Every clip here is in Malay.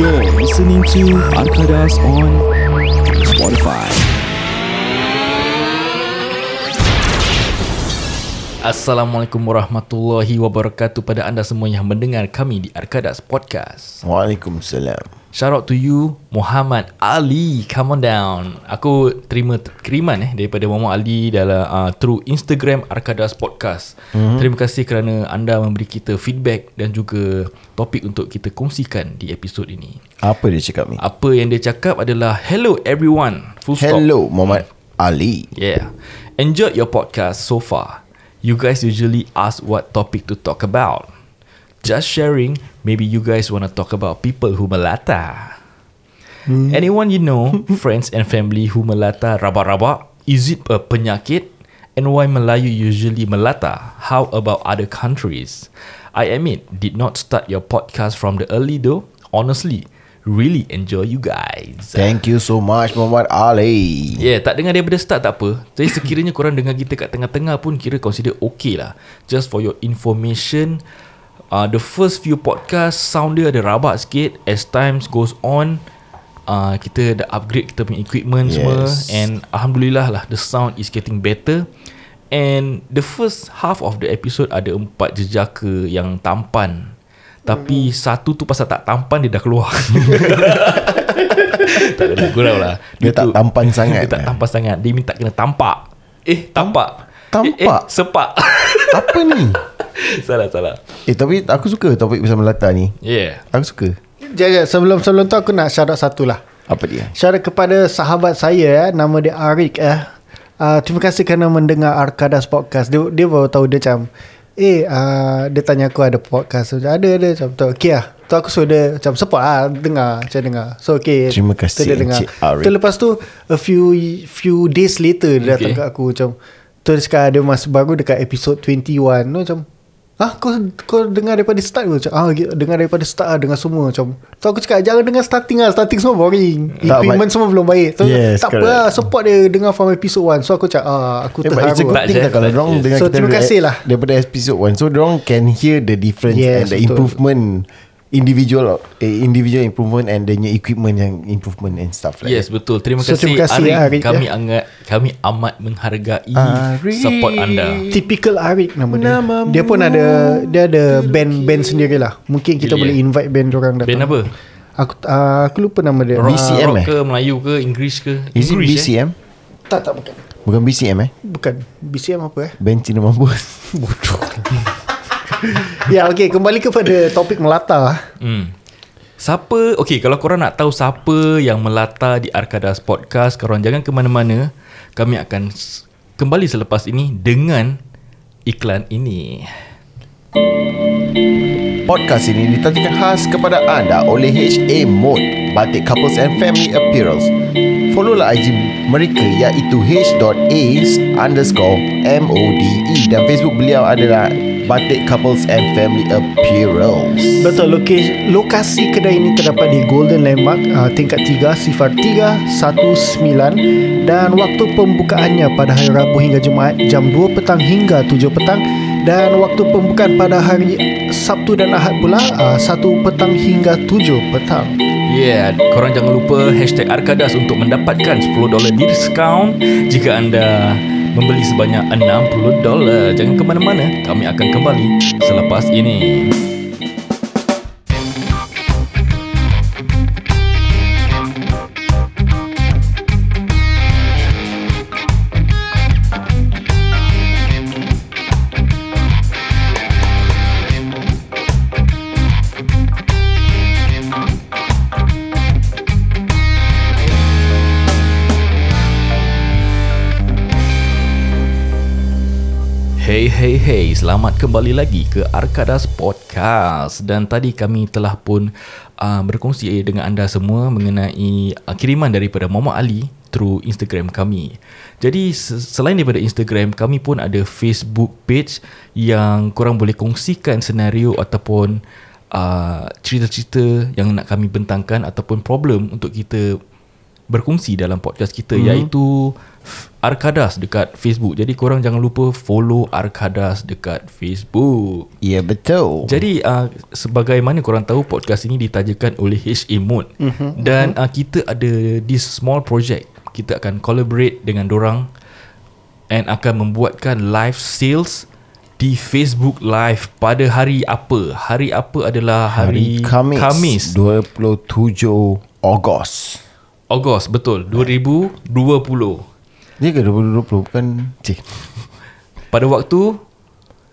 You're listening to Arkadas on Spotify. Assalamualaikum warahmatullahi wabarakatuh pada anda semua yang mendengar kami di Arkadas Podcast. Waalaikumsalam. Shout out to you Muhammad Ali Come on down Aku terima kiriman eh Daripada Muhammad Ali dalam uh, Through Instagram Arkadas Podcast mm-hmm. Terima kasih kerana anda memberi kita feedback Dan juga topik untuk kita kongsikan di episod ini Apa dia cakap ni? Apa yang dia cakap adalah Hello everyone Full stop Hello Muhammad Ali. Yeah Enjoyed your podcast so far You guys usually ask what topic to talk about Just sharing, maybe you guys want to talk about people who melata. Hmm. Anyone you know, friends and family who melata rabak-rabak, is it a penyakit? And why Melayu usually melata? How about other countries? I admit, did not start your podcast from the early though. Honestly, really enjoy you guys. Thank you so much Muhammad Ali. Yeah, tak dengar daripada start tak apa. Jadi sekiranya korang dengar kita kat tengah-tengah pun kira consider okay lah. Just for your information, uh, the first few podcast sound dia ada rabak sikit as times goes on uh, kita dah upgrade kita punya equipment yes. semua and alhamdulillah lah the sound is getting better and the first half of the episode ada empat jejaka yang tampan tapi mm. satu tu pasal tak tampan dia dah keluar tak ada gurau lah Dia, dia tak tu- tampan sangat. dia tak tampan sangat dia minta kena tampak eh tampak Tampak? eh, eh sepak Apa ni? salah salah Eh tapi aku suka topik pasal melata ni. yeah Aku suka. Jaga sebelum-sebelum tu aku nak out satu lah. Apa dia? Out kepada sahabat saya eh, nama dia Arik eh. Uh, terima kasih kerana mendengar Arkadas Podcast. Dia, dia baru tahu dia macam eh uh, dia tanya aku ada podcast. Ada ada macam tu. Okay lah. Tu aku suruh dia macam support lah dengar, macam dengar. So okay. Terima kasih, Tu dia dengar. Encik Arik. Tu lepas tu a few few days later dia datang Okay. kat aku macam tu dia cakap dia masih baru dekat episode 21 tu macam Ah, kau kau dengar daripada start ke? Macam, ah, dengar daripada start lah, dengar semua macam. Tu aku cakap jangan dengar starting lah, starting semua boring. Tak, Equipment but- semua belum baik. So, Yes, tak apa correct. lah, support dia dengar from episode 1. So aku cakap, ah, aku Eh, but it's a terharu. good Tak thing je. lah kalau Yes. dengar So, kita terima kasih lah. daripada episode 1. So dorang can hear the difference Yes, and the betul. improvement individual eh, individual improvement and the new equipment yang improvement and stuff like Yes betul Terima So, kasih, terima kasih, Arik. Arik, Kami ya. angat Kami amat menghargai Arik. Support anda Typical Arik nama dia. Namamu. Dia pun ada dia ada band band sendiri lah. Mungkin kita Really, boleh eh? invite band orang datang. Band apa? Aku uh, aku lupa nama dia. Rock, BCM rock eh? ke Melayu ke English ke Is it English, BCM? Tak tak bukan. Bukan BCM eh? Bukan. BCM apa eh? Band Cina Mampus. Bodoh. ya okey kembali kepada topik melata. hmm. Siapa Okay kalau korang nak tahu Siapa yang melata di Arkadas Podcast Korang jangan ke mana-mana Kami akan Kembali selepas ini Dengan Iklan ini Podcast ini ditajikan khas kepada anda oleh HA Mode Batik Couples and Family Apparels. Followlah IG mereka iaitu h.a underscore M-O-D-E dan Facebook beliau adalah Batik Couples and Family Apparels. Betul lokasi, lokasi kedai ini terdapat di Golden Landmark uh, tingkat 3 sifar 319 dan waktu pembukaannya pada hari Rabu hingga Jumaat jam 2 petang hingga 7 petang dan waktu pembukaan pada hari Sabtu dan Ahad pula uh, 1 petang hingga 7 petang. Yeah, korang jangan lupa hashtag Arkadas untuk mendapatkan $10 diskaun jika anda membeli sebanyak $60. Jangan ke mana-mana, kami akan kembali selepas ini. Selamat kembali lagi ke Arkadas Podcast. Dan tadi kami telah pun uh, berkongsi dengan anda semua mengenai uh, kiriman daripada Muhammad Ali through Instagram kami. Jadi se- selain daripada Instagram, kami pun ada Facebook page Yang korang boleh kongsikan senario ataupun uh, cerita-cerita yang nak kami bentangkan Ataupun problem untuk kita berkongsi dalam podcast kita mm-hmm. iaitu Arkadas dekat Facebook. Jadi korang jangan lupa follow Arkadas dekat Facebook. Ya yeah, betul Jadi uh, sebagaimana korang tahu podcast ini ditajakan oleh HA Mode mm-hmm. dan uh, kita ada this small project. Kita akan collaborate dengan dorang and akan membuatkan live sales di Facebook Live pada hari apa? Hari apa adalah hari, Khamis, Khamis 27 Ogos Ogos betul. 2020. Dia ke 2020 bukan Cik. Pada waktu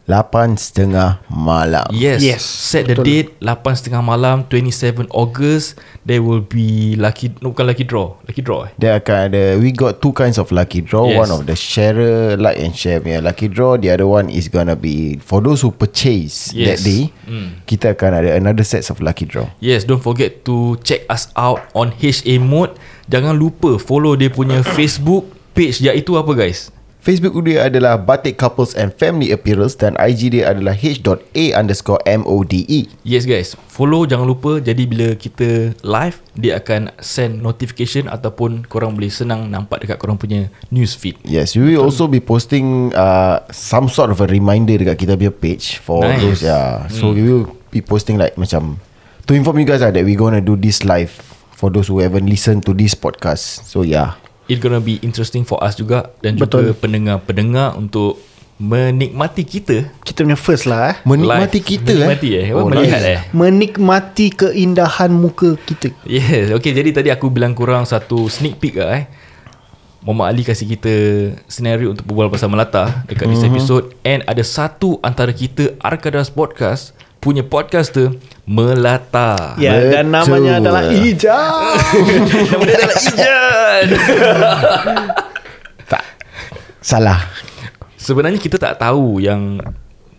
8.30 malam Yes, Yes, Set betul. the date 8.30 malam 27 August There will be lucky no, Bukan lucky draw Lucky draw eh Dia akan ada We got two kinds of lucky draw Yes. One of the sharer Like and share punya lucky draw The other one is gonna be For those who purchase Yes. That day Mm. Kita akan ada Another sets of lucky draw Yes don't forget to check us out on HA Mode Jangan lupa follow dia punya Facebook page Iaitu apa guys? Facebook dia adalah Batik Couples and Family Appearance Dan IG dia adalah H.A underscore M-O-D-E Yes guys Follow jangan lupa Jadi bila kita live Dia akan send notification Ataupun korang boleh senang Nampak dekat korang punya news feed Yes, we will also be posting uh, some sort of a reminder dekat kita punya page for Nice. those yeah. So we will be posting like macam to inform you guys lah that we gonna do this live for those who haven't listened to this podcast. So yeah. It's gonna be interesting for us juga Dan Betul. juga pendengar-pendengar Untuk menikmati kita Kita punya first lah eh. Menikmati live. kita Menikmati eh, Apa Oh, melihat nice. eh Menikmati keindahan muka kita Yes Okay jadi tadi aku bilang kurang Satu sneak peek lah eh Muhammad Ali kasih kita Senario untuk berbual pasal Melata Dekat this episode And ada satu antara kita Arkadas Podcast Punya podcaster Melata Ya dan Betul. namanya adalah Ijaz Nama dia adalah Ijan Tak. Salah. Sebenarnya kita tak tahu yang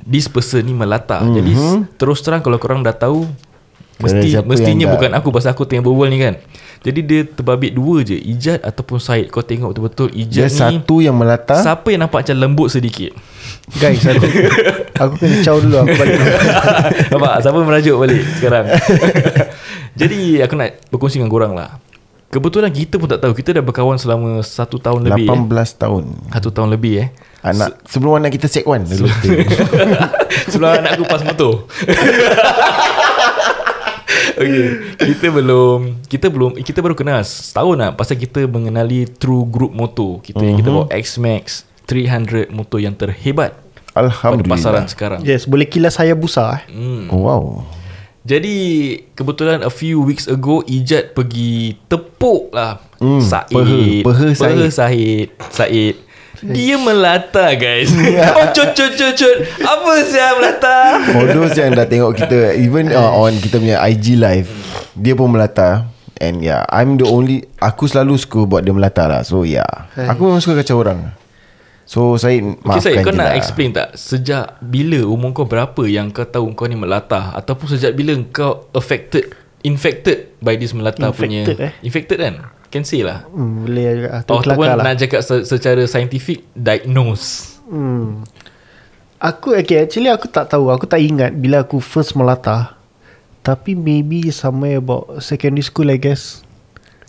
This person ni Melata mm-hmm. Jadi s- terus terang kalau korang dah tahu Mesti, mestinya bukan aku Pasal aku tengah berbual ni kan. Jadi dia terbabit dua je Ijat ataupun Syed Kau tengok betul-betul Dia Ijat ni satu yang melata. Siapa yang nampak macam lembut sedikit? Guys aku, aku kena caw dulu Aku balik. Nampak? Siapa merajuk balik sekarang? Jadi aku nak berkongsi dengan korang lah. Kebetulan kita pun tak tahu. Kita dah berkawan selama Satu tahun lebih 18 eh. tahun. Satu tahun lebih eh. Anak sebelum anak kita 1 dulu. Sebelum anak aku pas motor Okay Kita belum Kita belum Kita baru kenal Setahun lah Pasal kita mengenali Through group motor Kita uh-huh. kita bawa X-Max 300 motor yang terhebat Pada pasaran Alhamdulillah. sekarang Yes boleh kilas saya busa eh. hmm. Oh, wow. Jadi Kebetulan a few weeks ago Ijat pergi Tepuk lah Hmm, Said peha- peha Said. Peha Said Said dia melata guys. Oh cut cut cut cut. Apa siap melata? For those yang dah tengok kita. Even uh, on kita punya IG live Dia pun melata. And yeah I'm the only Aku selalu suka buat dia melata lah. So yeah Aku memang suka kacau orang. So saya Okay maafkan Syed kau nak lah. explain tak? Sejak bila umur kau berapa Yang kau tahu kau ni melata? Ataupun sejak bila kau affected Infected by this melata punya Infected, eh? Infected kan Can say lah. Hmm, Boleh juga Tu Atau kelakar ataupun lah. nak cakap se- secara scientific Diagnose. Hmm. Aku okay, Actually aku tak tahu. Aku tak ingat Bila aku first melata. Tapi maybe Somewhere about Secondary school I guess.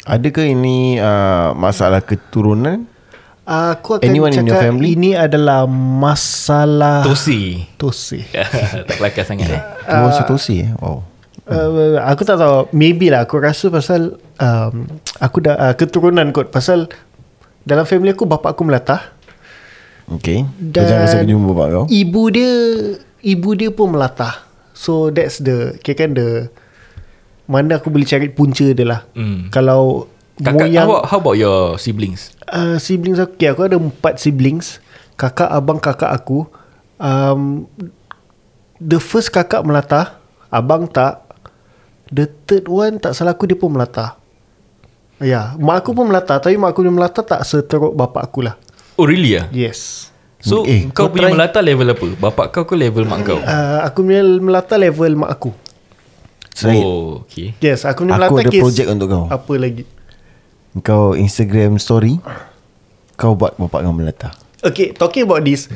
Adakah ini uh, Masalah keturunan? Aku akan Anyone in your cakap family? Ini adalah Masalah Tosi. Tosi. Tak kelakar sangat eh. Uh, Osteoporosis eh? Wow Uh, aku tak tahu. Maybe lah Aku rasa pasal um, Aku dah uh, Keturunan kot. Pasal Dalam family aku Bapak aku melata Okay Dan- jangan rasa kena jumpa bapak kau? Ibu dia Ibu dia pun melata So that's the Kira kan the Mana aku boleh cari punca dia lah. Hmm. Kalau Kakak, Moyang how, about, how about your siblings? uh, Siblings aku okay, Aku ada empat siblings. Kakak, abang, kakak aku. Um, The first kakak melata Abang tak The third one Tak salah aku Dia pun melata. Ya Mak aku pun melata Tapi mak aku punya melata Tak seteruk bapak aku lah. Oh really ah? Yes. So Eh, kau, kau punya try- melata level apa? Bapak kau ke level mak kau? uh, Aku punya melata level mak aku. Oh okay. Yes Aku punya Aku melata ada kes projek untuk kau. Apa lagi? Kau Instagram story Kau buat bapak kau melata. Okay talking about this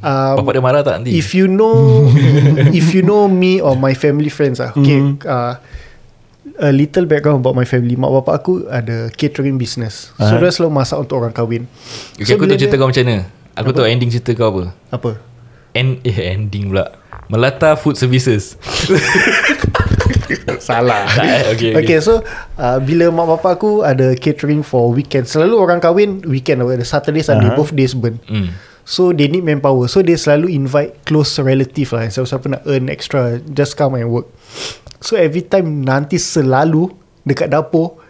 um, Bapak dia marah tak nanti? If you know If you know me Or my family friends ah, Okay Mhm. uh, a little background about my family. Mak bapak aku ada catering business. So Ah. dia selalu masak untuk orang kahwin. Okay, aku bila tahu cerita dia- kau macam mana. Aku tahu ending cerita kau apa. Apa? End, eh, ending pula. Melata Food Services. Salah. Eh? okay, okay. Okay so uh, Bila mak bapak aku Ada catering for weekend Selalu orang kahwin Weekend Saturday Sunday uh-huh. Both days burn Hmm. So they need manpower. So they selalu invite Close relative lah. Siapa-siapa nak earn extra Just come and work. So every time Nanti selalu Dekat dapur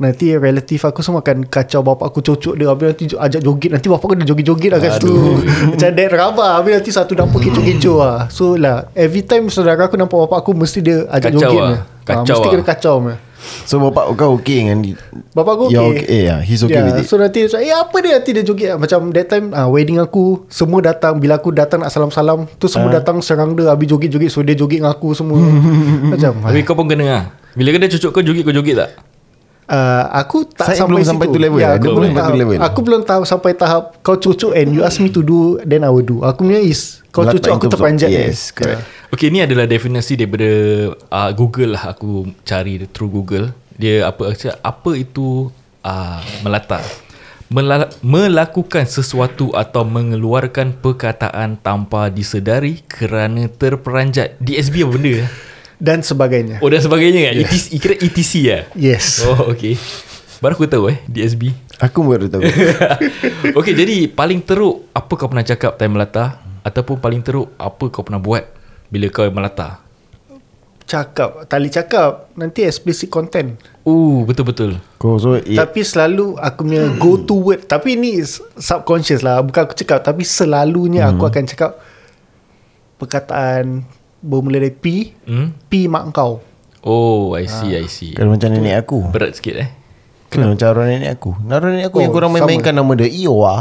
Nanti relatif aku semua akan kacau bapak aku cocok dia. Habis nanti ajak joget. Nanti bapak aku dah joget-joget lah kat situ. Macam dad rabah Habis nanti satu dapur kecoh-kecoh lah. So lah Every time saudara aku nampak bapak aku Mesti dia ajak Kacau joget lah. lah. Kacau Mesti lah. kena kacau lah. So bapak kau okay dengan Bapak aku okay. You're okay, yeah, he's okay yeah, with it. So nanti dia cakap, Eh apa dia Nanti dia joget Macam that time uh, Wedding aku Semua datang Bila aku datang nak salam-salam Tu semua Ah. datang serang dia Habis joget-joget So dia joget dengan aku semua Macam Tapi kau pun kena lah. Bila dah cucuk kau joget, kau joget tak? Uh, Aku tak Saya sampai belum sampai situ. tu level, ya, eh? aku Dia belum belum sampai tu tahap, level. Aku belum tahu sampai tahap Kau cucuk and you ask me to do Then I will do Aku punya is Kau Not cucuk aku terpanjat Yes, correct. Okay, ni adalah definisi daripada uh, Google lah. Aku cari through Google. Dia apa apa itu uh, melata. Mela- melakukan sesuatu atau mengeluarkan perkataan tanpa disedari kerana terperanjat. DSB apa benda? Dan sebagainya Oh dan sebagainya kan? ETC, kira ETC ya? Yes Oh okay. Baru aku tahu eh DSB. Aku baru tahu okay jadi paling teruk apa kau pernah cakap time melata ataupun paling teruk apa kau pernah buat bila kau melata? Cakap boleh cakap Nanti explicit content Uh betul-betul. Kau so Yeah. Tapi selalu aku punya go to word Tapi ni subconscious lah Bukan aku cakap Tapi selalunya aku akan cakap Perkataan Bermula dari P Hmm? P mak kau Oh I see I see. Kalau macam nenek aku Berat sikit eh. Kalau macam arwah nenek aku Arwah nenek aku Oh, yang korang sama. main-mainkan nama dia Iwa ha.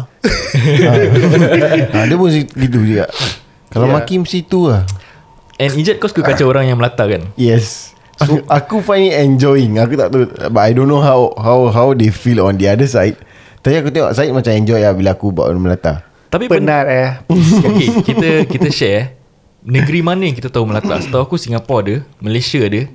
ha, Dia pun gitu juga Kalau Yeah. maki mesti tu lah And Ijat kau suka kacau orang yang melata kan? Yes So aku find it enjoying Aku tak tahu But I don't know how How how they feel on the other side Tapi aku tengok Syed macam enjoy lah Bila aku buat melata Tapi pen- Penat eh okay, kita kita share eh. Negeri mana yang kita tahu melata Setahu aku Singapura ada Malaysia ada.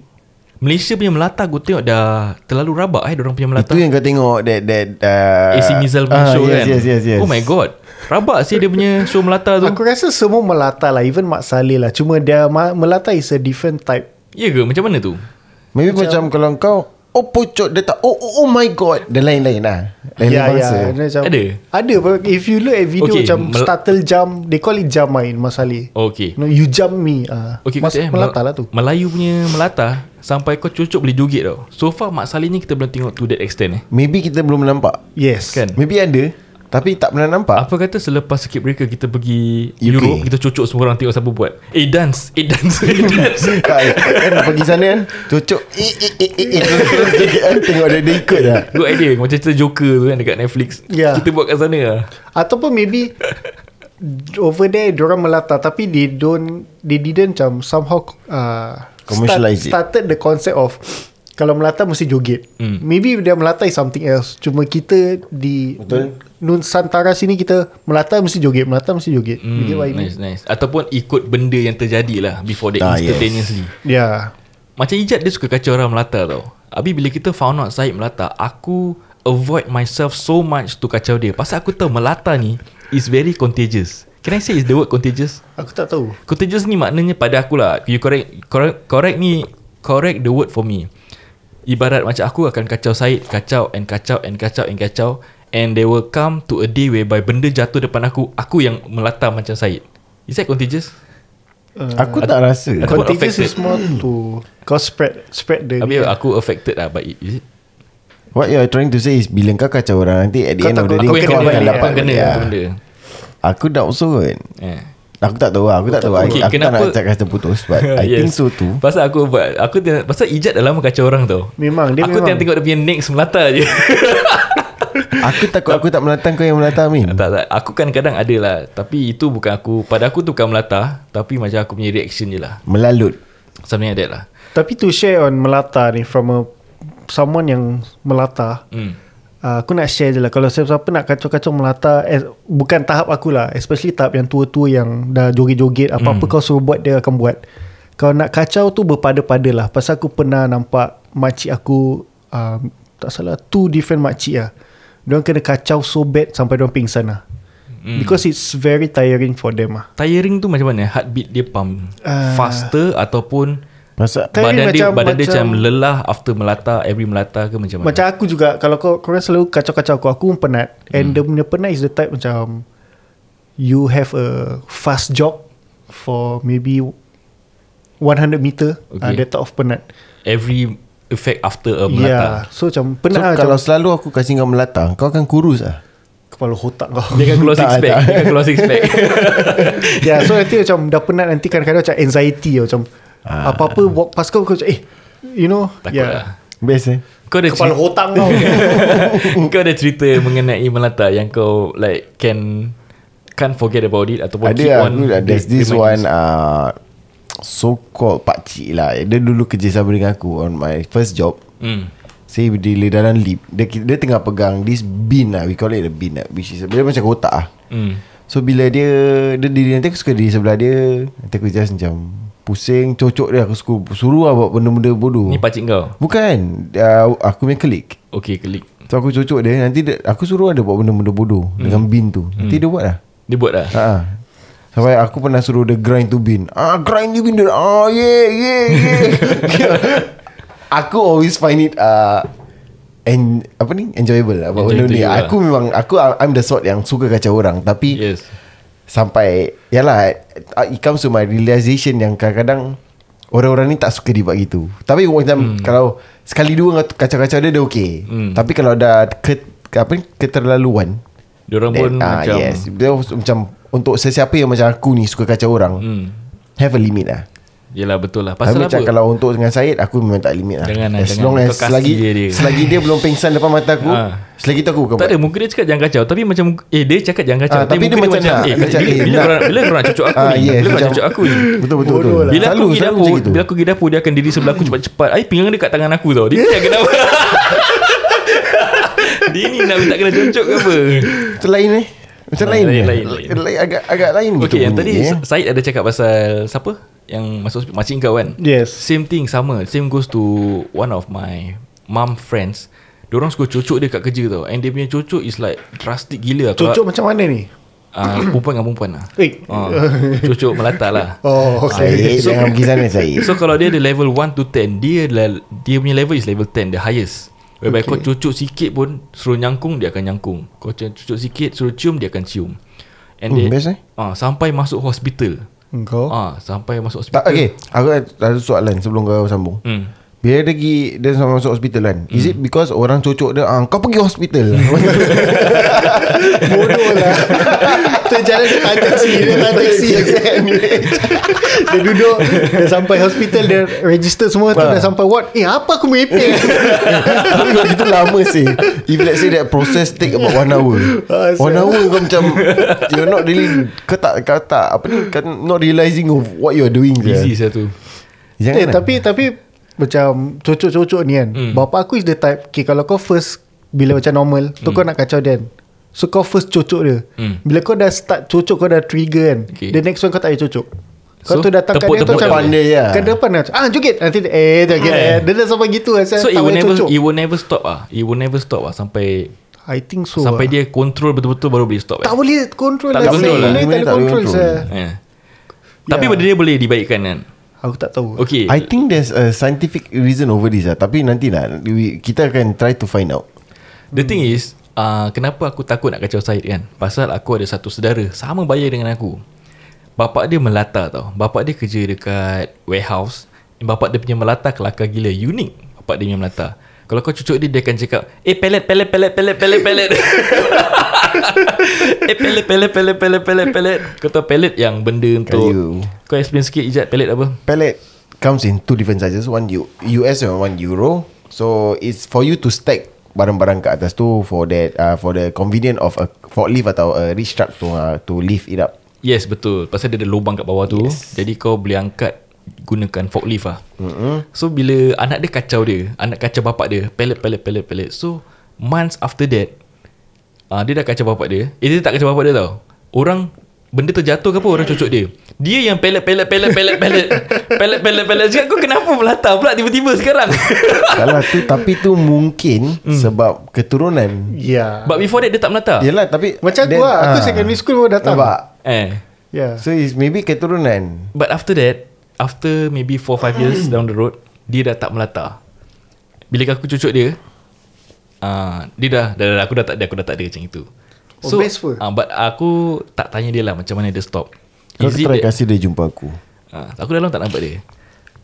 Malaysia punya melata Aku tengok dah Terlalu rabak eh Diorang punya melata Itu yang kau tengok That that uh, AC Mizal punya ah, show yes, kan? Yes yes yes. Oh my god. Rabak sih dia punya show melata tu. Aku rasa semua melata lah Even Mak Saleh lah. Cuma dia melata is a different type. Ya ke? Macam mana tu? Maybe macam, kalau kau Oh pucuk dia tak Oh oh, oh my god. Dia lain-lain lah. Lain-lain Ya bangsa ya Dia macam, Ada? Ada but If you look at video Okay, Macam mel- startle jump They call it jump main Mak Saleh Okay. No, You jump me uh, Okay Mas, eh Melata Mel- lah tu. Melayu punya melata Sampai kau cucuk boleh joget tau. So far Mak Saleh ni kita belum tengok to that extent eh. Maybe kita belum nampak. Yes. Kan? Maybe ada Tapi tak pernah nampak. Apa kata selepas circuit breaker kita pergi UK. Europe Kita cucuk semua orang tengok siapa buat. Eh dance. Eh dance. Eh dance. Tak, kan pergi sana kan Cucuk Eh eh eh eh eh Terus kan Tengok dia, dia ikut lah Good idea. Macam cerita Joker tu kan Dekat Netflix. Ya. Kita buat kat sana lah. Ataupun maybe over there diorang melata tapi they don't they didn't macam somehow uh, Commercialize it. started the concept of kalau melata mesti joget. Hmm. Maybe dia melata is something else. Cuma kita di Betul. Nusantara sini kita melata mesti joget, melata mesti joget. Hmm, You get what I mean? nice nice Ataupun ikut benda yang terjadi lah Before that Ah, yes. instantaneously Yeah. Macam Ijat dia suka kacau orang melata tau Habis bila kita found out Syed melata Aku avoid myself so much to kacau dia Pasal aku tahu melata ni Is very contagious Can I say is the word contagious? Aku tak tahu. Contagious ni maknanya pada aku lah You correct Correct, correct ni Correct the word for me Ibarat macam aku akan kacau Syed Kacau and kacau and kacau and kacau And they will come to a day whereby Benda jatuh depan aku Aku yang melata macam Syed Is that contagious? Uh, Aku tak rasa Ataupun contagious affected. is more to kau spread spread the Habis aku affected lah But is it? What you are trying to say is Bila kau kacau orang Nanti at the Kau end of the day Aku yang Kau kena akan balik dapat Aku yang kena balik, apa ah. benda Aku doubt so kan Eh. Aku tak tahu lah Aku tak tahu. Okay, Aku tak kenapa- nak cakap kata putus But I Yes. think so too. Pasal aku buat Aku tengok, Pasal Ijat dah lama kacau orang tau Memang, dia Aku memang. tengok tengok dia punya next melata je. Aku takut aku tak melatang Kau yang melatang Amin. Tak, tak, Aku kan kadang ada lah. Tapi itu bukan aku. Pada aku tu bukan melata Tapi macam aku punya reaction je lah. Melalut. Something like that lah. Tapi to share on melata ni from a someone yang melata, hmm. Uh, aku nak share je lah. Kalau siapa-siapa nak kacau-kacau melata eh, bukan tahap aku lah. Especially tahap yang tua-tua yang dah joget-joget apa-apa kau suruh buat dia akan buat. Kalau nak kacau tu berpada-pada lah. Pasal aku pernah nampak Makcik aku uh, Tak salah Two different makcik lah. Diorang kena kacau so bad Sampai diorang pingsan lah. Hmm. Because it's very tiring for them lah. Tiring tu macam mana? Heartbeat dia pump Ah. faster ataupun Masa Tiring badan dia macam- badan dia macam macam- lelah after melata every melata ke macam mana? Macam aku juga Kalau kau korang selalu kacau-kacau aku Aku pun penat And the punya penat is the type macam You have a fast jog For maybe 100 meter okay. uh. That type of penat every effect after a Yeah melata. So macam So penat lah kalau macam selalu aku kasih kau melata Kau akan kurus lah Kepala otak kau Dia akan keluar six pack. Dia akan keluar six pack. Ya yeah, so nanti macam Dah penat nanti kadang-kadang macam anxiety Macam Ah. Apa-apa walk past kau Kau macam eh You know Takut yeah. lah. Best eh Kau ada Kepala cerita, otak kau kau ada cerita mengenai melata yang kau like can can't forget about it ataupun Ada keep lah on aku, There's this one uh, So called pakcik lah Dia dulu kerja sama dengan aku On my first job Hmm. Saya berdiri dalam lift dia, dia tengah pegang This bin lah We call it a bin lah Which is Dia macam kotak lah Hmm. So bila dia Dia diri Nanti aku suka diri sebelah dia Nanti aku just macam Pusing Cocok dia Aku suka Suruh lah buat benda-benda bodoh Ni pakcik kau. Bukan uh, Aku punya klik Okay, klik. So aku cocok dia Nanti dia, aku suruh dia buat benda-benda bodoh hmm. Dengan bin tu Nanti dia buat lah Dia buat dah. Ha. Sampai aku pernah suruh dia grind tu bin. Ah grind tu bin dia. Ah yeah yeah yeah. aku always find it uh, en, apa ni enjoyable lah benda ni. lah. Aku memang aku I'm the sort yang suka kacau orang tapi Yes. Sampai yalah uh, it comes to my realization yang kadang-kadang orang-orang ni tak suka dibuat gitu. Tapi macam hmm. kalau sekali dua kacau-kacau dia dia okey. Hmm. Tapi kalau dah ke, apa ni keterlaluan Diorang pun Then, ah, macam yes. Dia macam untuk sesiapa yang macam aku ni suka kacau orang, Hmm. have a limit lah. Yelah betul lah. Pasal apa? kalau untuk dengan Syed aku memang tak limit lah. Jangan lah, as jangan. long as selagi dia dia. selagi dia belum pingsan depan mata aku, Ah. selagi tu aku bukan Tak ada Mungkin dia cakap jangan kacau Tapi macam Eh dia cakap jangan kacau Ah, tapi dia mungkin macam nak, Eh macam, bila, eh, bila, nak. korang, bila korang cucuk aku Ah, ni yes, Bila korang cucuk aku ni Betul betul betul. lah. Bila aku pergi dapur. Bila aku pergi dapur Dia akan diri sebelah aku cepat-cepat Ai pinggang dekat tangan aku tau Dia ni yang kenapa Dia ni nak minta kena cucuk ke apa Macam lain eh. Macam Ah, lain, lain, lain, lain. lain agak agak lain gitu. Okay yang tadi bunyi, eh. Syed ada cakap pasal Siapa Yang masuk hospital Makcik kau kan? Yes. Same thing sama. Same goes to One of my Mum friends. Diorang suka cucuk dia kat kerja tau. And dia punya cucuk is like Drastic gila Cucuk macam mana ni? Uh, Perempuan dengan perempuan lah. Eh. uh, Cucuk melata lah. Oh okay. Syed jangan pergi sana Syed. So kalau dia ada level 1 to 10 Dia Dia punya level is level 10 The highest. Whereby okay. kau cucuk sikit pun Suruh nyangkung Dia akan nyangkung. Kau cucuk sikit Suruh cium Dia akan cium. And Hmm, dia, best, eh? ah, Sampai masuk hospital Engkau ah, Sampai masuk Tak hospital okay. Aku ada soalan sebelum kau sambung. hmm. Bila dia pergi Dia sama masuk hospital kan Is it because Orang cocok dia ah, Kau pergi hospital Bodoh lah Tu jalan dia tahan taksi Dia tahan taksi Dia duduk Dia sampai hospital Dia register semua tu. Dah sampai ward Eh apa aku merepek Gitu lama sih If let's say that process Take about one hour Ah, One hour kau macam You're not really Kau tak Kau tak Apa ni kau Not realizing of What you're doing Easy je. satu Jangan Eh lah. tapi Tapi Macam Cocok-cocok ni kan Hmm. Bapak aku is the type Okay kalau kau first Bila macam normal Tu kau nak kacau dia. So kau first cocok dia Hmm. Bila kau dah start cocok Kau dah trigger kan Okay. The next one kau tak payah cocok Kau So, tu datang kat dia tu tepuk-tepuk macam lah. Kat depan lah Ah joget Nanti dia Eh joget eh. Dia dah sampai gitu lah So it will never It will never stop ah. It will never stop ah Sampai I think so Sampai lah. dia control betul-betul Baru boleh stop Tak eh. boleh control Tak lah boleh control lah. Tak tak boleh control control. yeah. Tapi benda dia boleh dibaikkan kan Aku tak tahu Okay I think there's a scientific reason over this lah. Tapi nanti lah Kita akan try to find out The thing is uh, Kenapa aku takut nak kacau Syed kan Pasal aku ada satu saudara Sama bayar dengan aku Bapak dia melata tau. Bapak dia kerja dekat warehouse. Bapak dia punya melata kelakar gila. Unik Bapak dia punya melata Kalau kau cucuk dia Dia akan cakap Eh pelet pelet pelet pelet pelet pelet Eh pelet pelet pelet pelet pelet pelet Kau tahu pelet yang benda untuk Kayu. Kau explain sikit Ijat pelet apa? Pellet comes in two different sizes. One U- US and one Euro. So it's for you to stack barang-barang kat atas tu for that uh, for the convenient of a forklift atau a reach truck to uh, to lift it up. Yes betul. Pasal dia ada lubang kat bawah tu. Yes. Jadi kau boleh angkat Gunakan forklift lah. Mm-hmm. So bila anak dia kacau dia Anak kacau bapak dia Pellet pellet pellet pellet. So months after that uh, Dia dah kacau bapak dia. Eh dia tak kacau bapak dia tau. Orang Benda terjatuh ke apa orang cucuk dia. Dia yang pelet pelet pelet pelet pelet Pelet pelet pelet Cakap kau kenapa melata pula tiba-tiba sekarang? Kalau tu Tapi tu mungkin Sebab keturunan. Ya. But before that dia tak melata. Yelah tapi Macam aku then, lah Aku ah, secondary school pun datang. Nampak Eh. Ya So it's maybe keturunan. But after that After maybe 4-5 years down the road Dia dah tak melata. Bila aku cucuk dia uh, Dia dah, dah, dah, Aku dah tak ada Aku dah tak ada macam itu. Oh, best pun. uh, But aku tak tanya dia lah Macam mana dia stop. Kau Is try that- kasih dia jumpa aku? Uh, Aku dah lama tak nampak dia.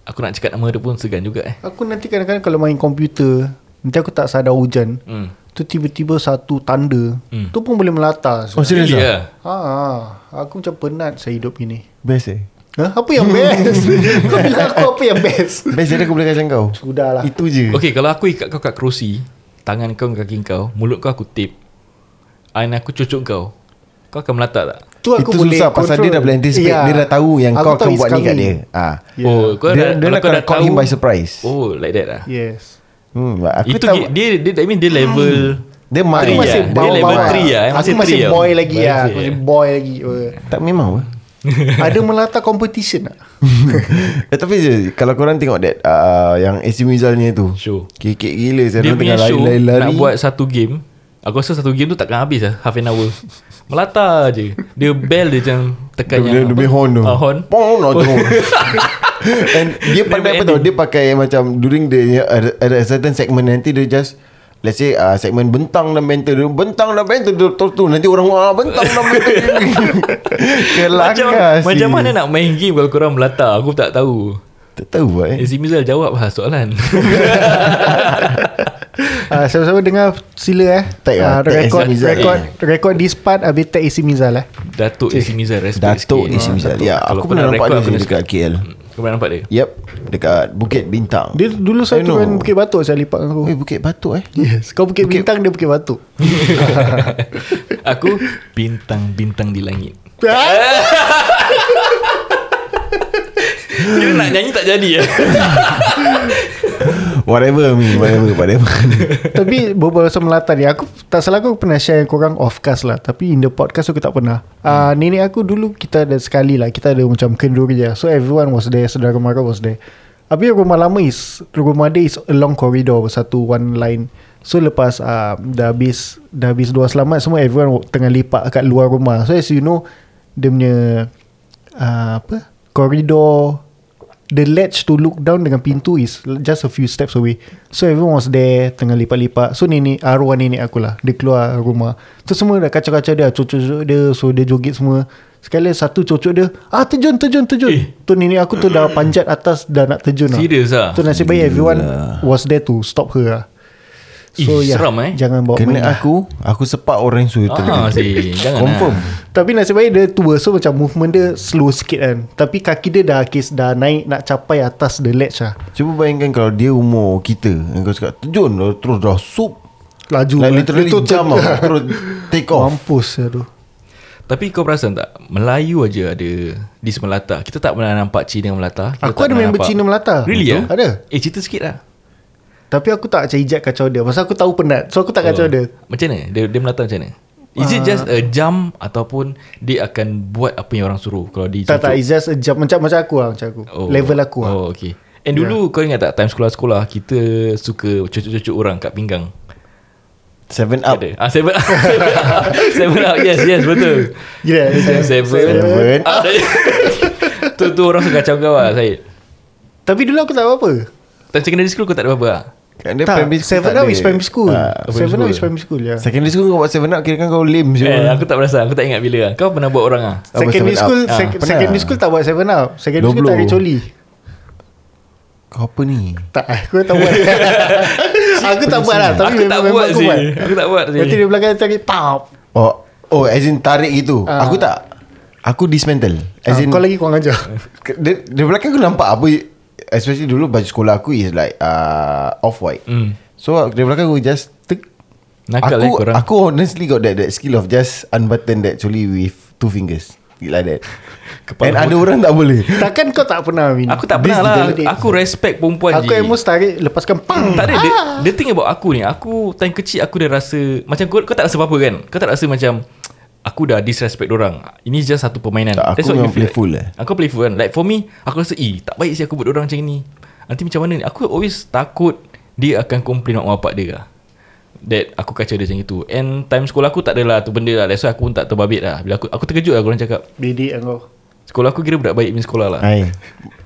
Aku nak cakap nama dia pun segan juga eh. Aku nanti kadang-kadang kalau main komputer Nanti aku tak sadar hujan. Hmm. Tu tiba-tiba satu tanda. Hmm. Tu pun boleh melata. Oh serius Really lah lah ha, ha, Aku macam penat saya hidup gini. Best eh? Ha, Apa yang best? Kau bilang aku apa yang best? Best jadi aku boleh kacang kau? Sudahlah Itu je. Okay kalau aku ikat kau kat kerusi Tangan kau kaki kau Mulut kau aku tape And aku cucuk kau. Kau akan melata tak? Tu aku Itu boleh susah pasal control. dia dah boleh anticipate Ya. Dia dah tahu yang Aku kau akan buat ni kat dia. Ah. Ya. Oh kau Dia, dah, dia kau dah call tahu him by surprise. Oh like that lah. Yes. Hmm, Aku Itu tahu dia, dia, I mean dia level Dia Aku masih lah. Dia level bawah. three lah. Aku Masih boy lagi lah Aku Masih. boy lagi oh. Tak memang apa Ada melata competition tak? eh, Tapi je Kalau korang tengok that uh, Yang AC Mizalnya tu Show Kekek gila saya Dia punya show lari-lari Nak buat satu game Aku rasa satu game tu takkan habis lah Half an hour Melata je Dia bell dia macam Tekan Dia, yang dia punya horn tu Ah, horn Pong tu. And dia pandai apa tau. Dia pakai macam During the ada, ada a certain segment Nanti dia just Let's say uh, segmen bentang dan banter dia Bentang dan banter dia tu, tu. Nanti orang Wah bentang dan banter Macam, Kelakar macam mana nak main game Kalau korang melata? Aku tak tahu. Tak tahu eh. Azim Mizal jawab lah soalan. Uh, Siapa-siapa dengar Sila eh. Tag lah, Ah, tag Rekod AC Mizal. Rekod Rekod this part Habis tag AC Mizal eh. Datuk Azim Mizal respect Datuk sikit. Mizal. Ya aku pernah nampak dia dekat. KL Hmm, Kau pernah nampak dia? Yep Dekat Bukit Bintang. Dia dulu I satu know. kan Bukit Batuk Saya lipat dengan aku. Eh Bukit Batuk eh? Yes. Kau Bukit, Bintang Dia Bukit Batuk Aku Bintang-bintang di langit. Kira nak nyanyi tak jadi ya Whatever me Whatever Whatever. Tapi Berbual pasal Melata ni Aku tak salah aku pernah share korang off cast lah. Tapi in the podcast aku tak pernah. Uh, Nenek aku dulu Kita ada sekali lah. Kita ada macam kendur kerja. So everyone was there Saudara mara was there. Habis rumah lama is Rumah dia is along corridor Satu one line. So lepas uh, Dah habis Dah habis doa selamat Semua everyone tengah lipat Kat luar rumah. So as you know Dia punya uh, Apa? Corridor The ledge to look down dengan pintu is just a few steps away. So everyone was there tengah lipat-lipat. So nenek arwah nenek aku lah. Dia keluar rumah. Tu semua dah kacau-kacau dia. Cucuk-cucuk dia. So dia joget semua. Sekali satu cucuk dia. Ah terjun, terjun, terjun. Eh. Tu nenek aku tu dah panjat atas dah nak terjun lah. Serius lah So nasib baik everyone was there to stop her lah. So Ih, yeah, seram, eh. Jangan bawa main Kena lah. aku Aku sepak orang yang suruh Ah, si, jangan Confirm. Lah. Tapi nasib baik dia tua So macam movement dia slow sikit kan. Tapi kaki dia dah kes dah naik Nak capai atas the ledge lah. Cuba bayangkan kalau dia umur kita Yang kau cakap Terjun Terus dah sup. Laju Like lah. literally Dia tu- jam lah Terus take off. Mampus ya tu. Tapi kau perasan tak Melayu aja ada Di Melata Kita tak pernah nampak Cina Melata. Kita Aku ada pernah member nampak- Cina Melata. Really ya Ada. Eh cerita sikit lah Tapi aku tak macam ijat kacau dia. Pasal aku tahu penat. So aku tak kacau Oh. dia. Macam mana? Dia, dia Melata macam mana? Is it just a jump Ataupun Dia akan buat Apa yang orang suruh Kalau dia Tak. tak? It's just a jump. Macam macam aku lah Macam aku. Level aku lah. Oh okay. And dulu kau ingat tak Time sekolah-sekolah Kita suka Cucuk-cucuk orang kat pinggang? Seven up. Ada ah, Seven Seven up. Seven up. Yes yes betul. Gila Seven Seven. Up Tu tu orang suka kacau kau lah Syed. Tapi dulu aku tak tahu apa Time secondary school kau tak ada apa-apa lah dia Tak primary school Seven tak up ada. is primary school. Ah, Seven up is primary school ya. Secondary school kau buat seven up Kira kan kau lame je. Eh aku tak perasan Aku tak ingat bila lah. Kau pernah buat orang Apa, Secondary school up? sec- Ah. Secondary school tak buat seven up. Secondary school Doblo. tarik coli. Kau apa ni? Tak Aku tak buat. Aku tak buat lah Tapi Aku tak buat aku sih. buat. Aku tak buat Nanti dia belakang tarik Pop. Oh Oh as in tarik gitu? Ah. Aku tak. Aku dismantle. As Ah, in Kau lagi kurang ajar. Dia, dia belakang aku nampak apa Especially dulu baju sekolah aku is like uh, Off-white. Hmm. So dia belakang aku just tek, Nakal aku, eh korang? Aku honestly got that that skill of just unbutton that choli with two fingers. Like that. Kepala And ada orang tak boleh. Takkan kau tak pernah Min? Aku tak pernah lah. Aku respect perempuan Aku je. emos tarik Lepaskan pang! Tak ada the, the thing about aku ni Aku time kecil Aku dah rasa Macam kau, kau tak rasa apa-apa kan? Kau tak rasa macam Aku dah disrespect orang Ini just satu permainan. Tak, aku That's what memang you feel playful like. lah. Aku playful kan. Like for me Aku rasa Eh tak baik sih aku buat orang macam ni. Nanti macam mana ni? Aku always takut Dia akan complain mak bapak dia lah. That aku kacau dia macam itu. And time sekolah aku tak adalah tu benda lah. That's why aku pun tak terbabit lah. Bila aku, aku terkejut lah korang cakap. Bedek kau Sekolah aku kira budak baik punya sekolah lah. Hai.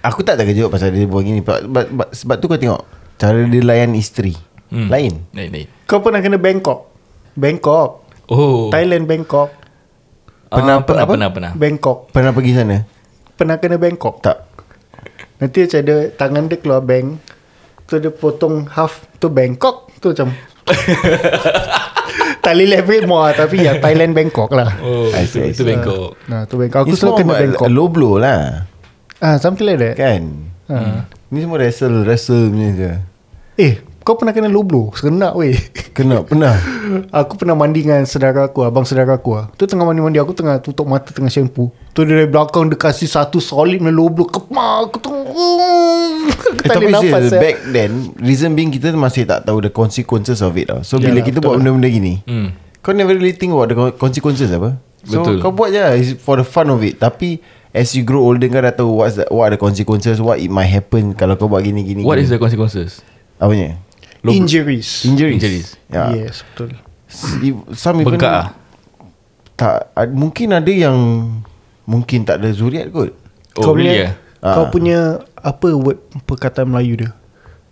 Aku tak terkejut pasal dia buat gini. Sebab, sebab, sebab, sebab tu kau tengok Cara dia layan isteri. Hmm. Lain. Lain lain. Kau pernah kena Bangkok. Bangkok. Oh. Thailand Bangkok Pernah apa- pernah, apa? pernah pernah. Bangkok. Pernah pergi sana? Pernah kena Bangkok. Tak. Nanti macam dia Tangan dia keluar bank Tu dia potong half Tu Bangkok Tu macam Tali level more Tapi ya Thailand Bangkok lah. Oh I itu, see, I itu see. Bangkok. Nah tu Bangkok. Aku selalu semua kena Bangkok. Low blow lah. Ah, Something like that. Kan? Ah. Ni semua wrestle Wrestle punya je. Eh kau pernah kena low blow Serenak weh Kena Pernah Aku pernah mandi dengan saudara aku Abang saudara aku lah. Tu tengah mandi-mandi Aku tengah tutup mata Tengah shampoo Tu dia dari belakang Dia kasih satu solid punya low blow Kemak Aku tengah Aku Eh, tak nafas eh. back then Reason being kita masih tak tahu The consequences of it tau. So bila Yalah, kita betul buat lah. benda-benda gini Hmm. Kau never really think about the con- consequences apa So Betul. kau buat je lah, for the fun of it Tapi As you grow older Kau dah tahu what's the, What are the consequences What it might happen Kalau kau buat gini-gini What is the consequences? Apanya Injuries Injuries, Injuries. yeah. Yes betul Some even Bengkak ah? Tak Mungkin ada yang Mungkin tak ada zuriat kot Oh kau really punya, ah? Kau Ah. punya Apa word Perkataan Melayu dia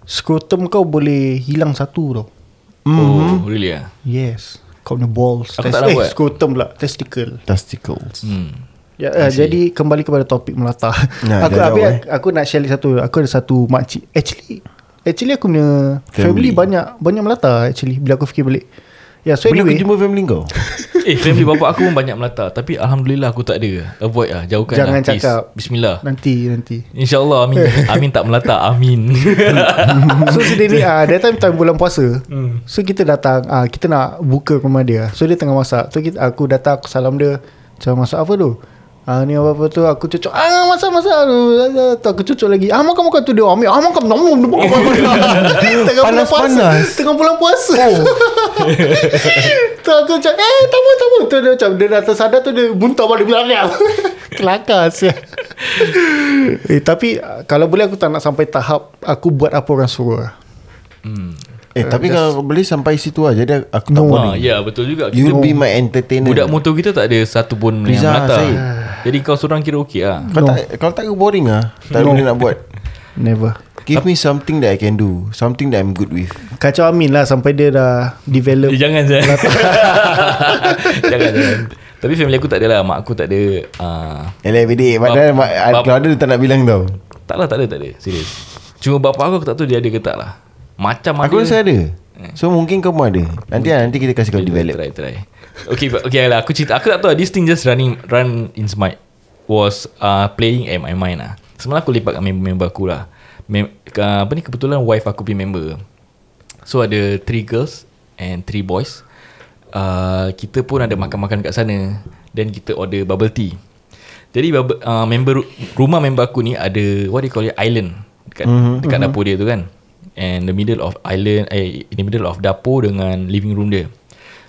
Scrotum kau boleh Hilang satu tau Oh really ah? Yes Kau punya balls Aku Test- tak eh, buat. Scrotum pula Testicle Testicles Hmm. Ya, uh, jadi kembali kepada topik melata. Nah, aku dah habis, jauh, eh. aku nak share satu. Aku ada satu makcik. Actually, actually aku punya family, Family. banyak banyak melata actually bila aku fikir balik. Ya, so Boleh anyway, aku jumpa family kau Eh family bapak aku pun banyak melata Tapi Alhamdulillah aku tak ada Avoid lah Jauhkan Jangan lah please. cakap. Bismillah nanti nanti. InsyaAllah Amin Amin tak melata Amin so sedih ni ah uh, that time time bulan puasa. Hmm. So kita datang ah uh, kita nak buka rumah dia. So dia tengah masak. So kita, aku datang aku salam dia. Macam masak apa tu? Ah ni apa-apa tu aku cucuk. Ah masak masak tu aku cucuk lagi. Ah makan makan tu dia. Ambil ah makan. Nom nom nom tengah bulan puasa. Panas-panas. tengah bulan puasa. Oh. tu aku macam eh tak apa tak apa. Tu dia macam dia dah tersadar tu dia muntah balik belakang kelakar sia. Eh tapi kalau boleh aku tak nak sampai tahap aku buat apa orang suruh. Hmm. Eh tapi kalau boleh sampai situ aja dia aku tak No. ah, Ya betul juga. You Kita- be my entertainer. Budak motor kita tak ada Satu pun yang Rizal, melata. Syed. Jadi kau seorang kira okey lah. Kau tak kalau tak boring ah, tak boleh nak buat. never. Give me something that I can do, something that I'm good with. kacau Amin lah sampai dia dah develop eh, Jangan saya Jangan jangan. Tapi family aku tak ada lah. Mak aku tak ada uh, Eleh bidik Padahal Bap- mak, bap- Kalau ada dia tak nak bilang tau. Tak lah tak ada tak ada. Serius. Cuma bapak aku aku tak tahu dia ada ke tak lah Macam Aku ada rasa ada. So mungkin kau pun ada. Nanti lah Nanti kita kasih kau develop. Try try. Okay but- okay lah Aku cerita Aku tak tahu lah, This thing just running Run in my Was uh, Playing at my mind lah. Semalam aku lepak dengan member-member aku lah. Mem- uh, Apa ni kebetulan Wife aku punya member. So ada Three girls And three boys. Uh, Kita pun ada makan-makan kat sana. Then kita order bubble tea. Jadi bubble, uh, member Rumah member aku ni Ada What do you call it? Island. Dekat, mm-hmm. dekat dapur dia tu kan And the middle of island eh, In the middle of dapur Dengan living room dia.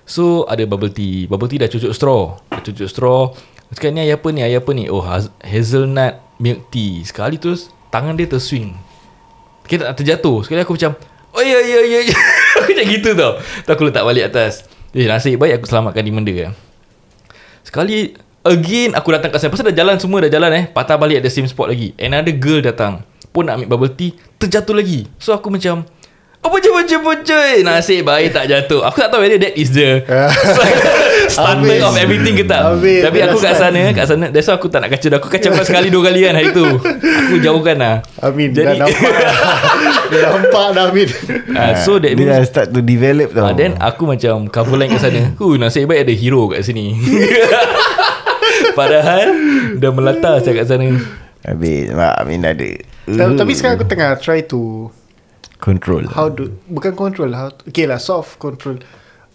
So ada bubble tea. Bubble tea dah cucuk straw. Dah cucuk straw. Cakap ni air apa ni? Air apa ni? Oh haz- hazelnut milk tea. Sekali terus Tangan dia terswing. Kita tak terjatuh. Sekali aku macam Oh ya ya ya ya Aku macam gitu tau. Tu aku letak balik atas. Eh nasib baik aku selamatkan di benda Sekali Again aku datang kat sana. Pasal dah jalan semua dah jalan eh. Patah balik the same spot lagi. Another girl datang Pun nak ambil bubble tea Terjatuh lagi. So aku macam Oh bocor bocor bocor Nasib baik tak jatuh. Aku tak tahu whether that is the Starter Habis. of everything ke tak. Habis. Tapi aku kat Dah sana Kat sana That's why aku tak nak kacau Aku kacau kau sekali dua kali kan hari tu. Aku jauhkan lah. Amin Jadi dah nampak. Dah nampak dah Amin. Uh, So that Dia means dah start to develop tau. Uh, Then aku macam Cover line kat sana. Huh nasib baik ada hero kat sini. Padahal Dah melata saya kat sana. Habis Mak Amin dah ada Ta- Tapi sekarang aku tengah try to Control. How do Bukan control how to, Okay lah soft control.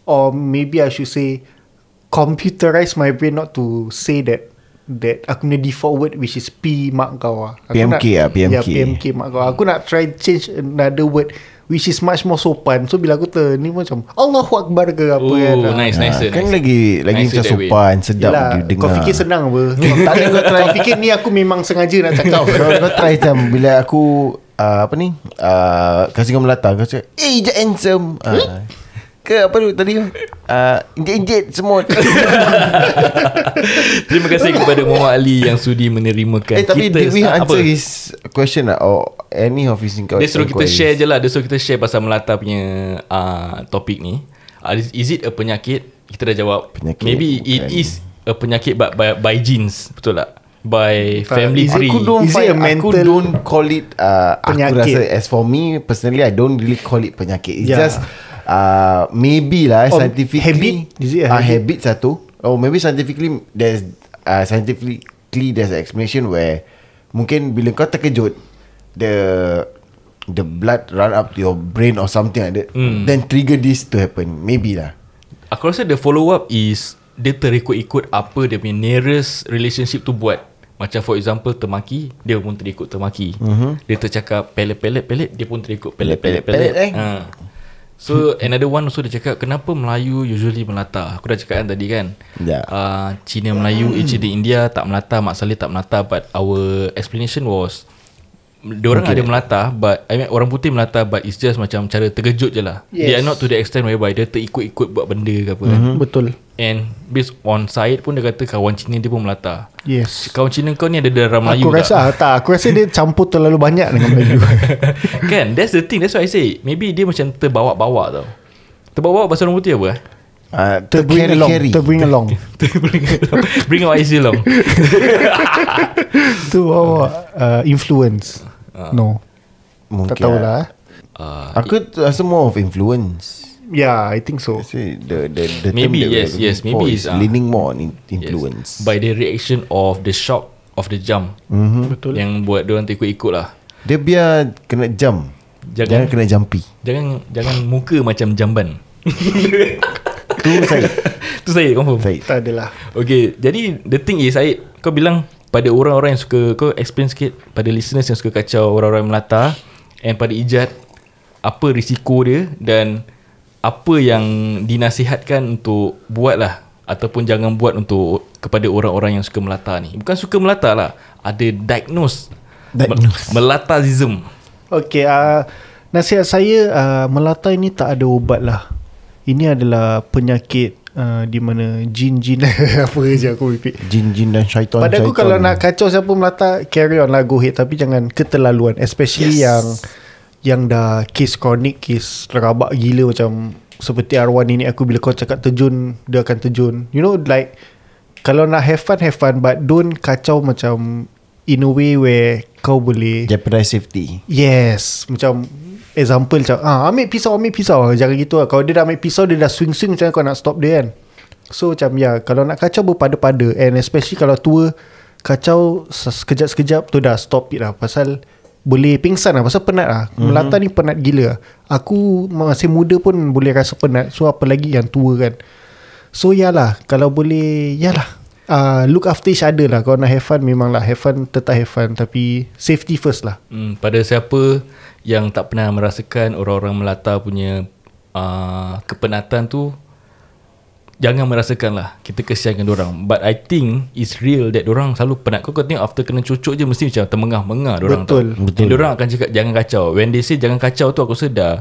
Or maybe I should say Computerize my brain Not to say that that aku punya default word which is P mak kau lah. Aku PMK nak, lah, PMK. Ya, PMK mak kau. Aku nak try change another word which is much more sopan. So bila aku ter ni macam Allahu Akbar ke apa Oh, kan. nice, nice, Ah, kan nice. lagi lagi Nicer macam sopan, sedap Yelah, dia dengar. kau fikir senang apa? Tak ada kau try kau fikir ni aku memang sengaja nak cakap. kau, kau try macam bila aku uh, apa ni uh, kasih kau melata kau cakap eh je handsome uh, ke apa tu tadi uh, injet-injet semut Terima kasih kepada Muhammad Ali yang sudi menerimakan eh tapi kita. did we Ah, answer his question lah or any of his inquiries Dia suruh kita share je lah Dia suruh kita share pasal melata punya uh, topik ni uh, is, is it a penyakit? Kita dah jawab Penyakit, Maybe it bukan. is a penyakit by, by, by genes Betul tak? By family is it tree Aku don't Is it a Aku mental don't call it uh, Aku penyakit? rasa As for me Personally I don't really call it penyakit It's Yeah. just uh, Maybe lah Or Scientifically habit? Is it a uh, habit? habit satu Or maybe scientifically There's uh, Scientifically There's an explanation where Mungkin bila kau terkejut The The blood run up to your brain Or something like that Hmm. Then trigger this to happen Maybe lah Aku rasa the follow up is Dia terikut-ikut apa dia punya nearest relationship tu buat Macam for example temaki Dia pun terikut temaki uh-huh. Dia tercakap pelet-pelet-pelet Dia pun terikut pelet-pelet-pelet Pelet-pelet, eh? ha. So another one also dia cakap Kenapa Melayu usually melata Aku dah cakap kan tadi kan Ya. uh, Cina Melayu eh, Cina India tak melata Mak Saleh tak melata But our explanation was Diorang okay. ada melata But I mean, Orang putih melata But it's just macam Cara terkejut je lah yes. They are not to the extent whereby Dia terikut-ikut buat benda ke apa mm-hmm. kan Betul. And based on Syed pun dia kata Kawan Cina dia pun melata Yes. Kawan Cina kau ni ada darah Melayu Aku rasa ah, tak Aku rasa dia campur terlalu banyak dengan Melayu kan That's the thing That's why I say Maybe dia macam terbawa-bawa tau Terbawa bahasa orang putih apa eh? uh, To bring along To bring along bring, bring our IC along To our uh, influence No Mungkin Tak tahulah eh. uh, Aku rasa more of influence Yeah I think so See, the the the Maybe, term that yes, we're yes, maybe is uh, leaning more on in- yes. influence. By the reaction of the shock Of the jump Mhm. Betul Yang buat dia orang terikut-ikut lah Dia biar kena jump. Jangan- Jangan, kena jumpy. Jangan jangan muka macam jamban Tu saya. Tu saya confirm Saya. Tak adalah Okay Jadi the thing is Syed Kau bilang Pada orang-orang yang suka Kau explain sikit Pada listeners yang suka kacau Orang-orang melata And pada Ijat Apa risiko dia Dan Apa yang Dinasihatkan untuk Buat lah Ataupun jangan buat untuk Kepada orang-orang yang suka melata ni. Bukan suka melata lah Ada diagnose. Diagnose. Mel- Melatasism. Okay uh, Nasihat saya uh, Melata ini tak ada ubat lah Ini adalah penyakit uh, Di mana jin-jin Apa je aku repeat Jin-jin dan syaitan. Pada aku kalau nak kacau siapa melata Carry on lah go ahead Tapi jangan keterlaluan Especially yes. yang Yang dah Case kronik Case terabak gila Macam Seperti arwah ini Aku bila kau cakap terjun Dia akan terjun You know like Kalau nak have fun Have fun But don't kacau macam In a way where Kau boleh jeopardize safety. Yes Macam Example macam ah, Ambil pisau Ambil pisau. Jangan gitu lah. Kalau dia dah ambil pisau Dia dah swing-swing Macam mana kau nak stop dia kan? So macam ya Kalau nak kacau berpada-pada. And especially kalau tua Kacau se- Sekejap-sekejap tu dah stop it lah. Pasal Boleh pingsan lah Pasal penat lah. Mm-hmm. Melata ni penat gila lah. Aku Masih muda pun Boleh rasa penat. So apa lagi yang tua kan? So yalah Kalau boleh Yalah uh, Look after each other lah. Kalau nak have fun Memang lah. Have fun Tetap have fun. Tapi Safety first lah. Hmm, pada siapa yang tak pernah merasakan orang-orang melata punya uh, kepenatan tu jangan merasakan lah kita kesiankan orang but I think it's real that orang selalu penat kau, kau tengok after kena cucuk je mesti macam termengah-mengah orang Betul. tau betul orang akan cakap jangan kacau when they say jangan kacau tu aku rasa dah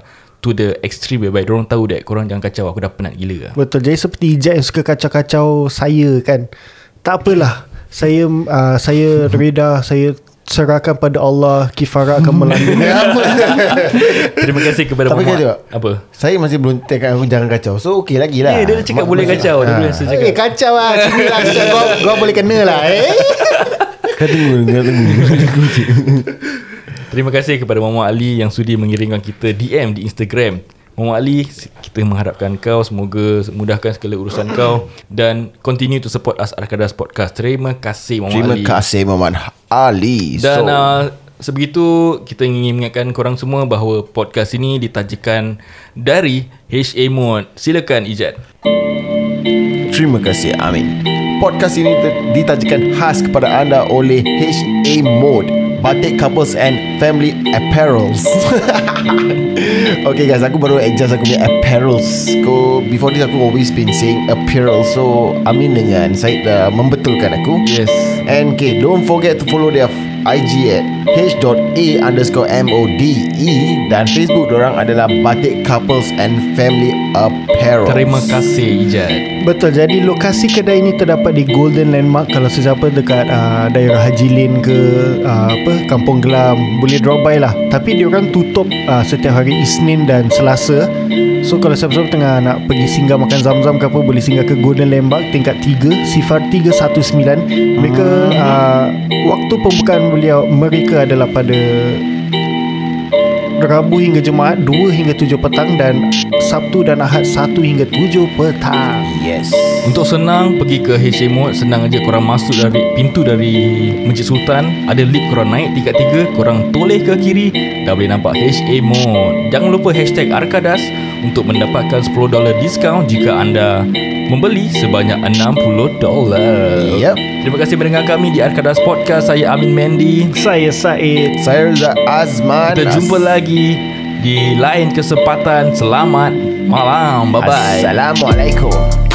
to the extreme whereby orang tahu that korang jangan kacau aku dah penat gila lah Betul. Jadi seperti Ijat yang suka kacau-kacau saya kan. Tak apalah. Saya uh, saya reda, saya serahkan pada Allah kifarat akan melalui. terima kasih kepada Tapi Muhammad kata apa Saya masih belum cakap aku jangan kacau. So okey lagi lah. Eh, dia cakap boleh kacau dia Ah. boleh saya Eh cakap kacau lah Sini lah kau, kau boleh kena lah eh Kau tunggu, kau tunggu. Terima kasih kepada Muhammad Ali yang sudi mengirimkan kita DM di Instagram. Muhammad Ali, kita mengharapkan kau semoga mudahkan segala urusan kau dan continue to support us Arkadas Podcast. Terima kasih Muhammad Terima Ali. kasih Muhammad Ali. Dan so, uh, sebegitu kita ingin mengingatkan korang semua bahawa podcast ini ditajakan dari HA Mode. Silakan Ijat. Terima kasih Amin. podcast ini ditajakan khas kepada anda oleh HA Mode Batik Couples and Family Apparels. Okay guys Aku baru adjust aku punya apparels. Ko, Before this aku always been saying apparel. So Amin dengan Syed dah membetulkan aku. Yes. And okay Don't forget to follow their IG at h.a underscore mode Dan Facebook dorang adalah Batik Couples and Family Apparel. Terima kasih Ijat. Betul Jadi lokasi kedai ini terdapat di Golden Landmark. Kalau sesiapa dekat uh, daerah Haji Lane ke uh, apa Kampung Gelam Boleh drop by lah. Tapi diorang tutup uh, setiap hari Isnin dan Selasa. So kalau siapa-siapa tengah nak pergi singgah makan zam-zam ke apa Boleh singgah ke Golden Landmark tingkat 3 Sifar 319 Mereka uh, Waktu pembukaan beliau Mereka adalah pada Rabu hingga Jumaat 2 hingga 7 petang Dan Sabtu dan Ahad 1 hingga 7 petang. Yes. Untuk senang pergi ke Mode Senang aja. Korang masuk dari pintu dari Masjid Sultan Ada lift korang naik tingkat 3 Korang toleh ke kiri Dah boleh nampak HA Mode Jangan lupa hashtag Arkadas Untuk mendapatkan $10 diskaun Jika anda membeli sebanyak $60 Yep. Terima kasih mendengar kami di Arkadas Podcast. Saya Amin Mendy Saya Said. Saya Reza Azman. Kita jumpa lagi di lain kesempatan. Selamat malam. Bye-bye. Assalamualaikum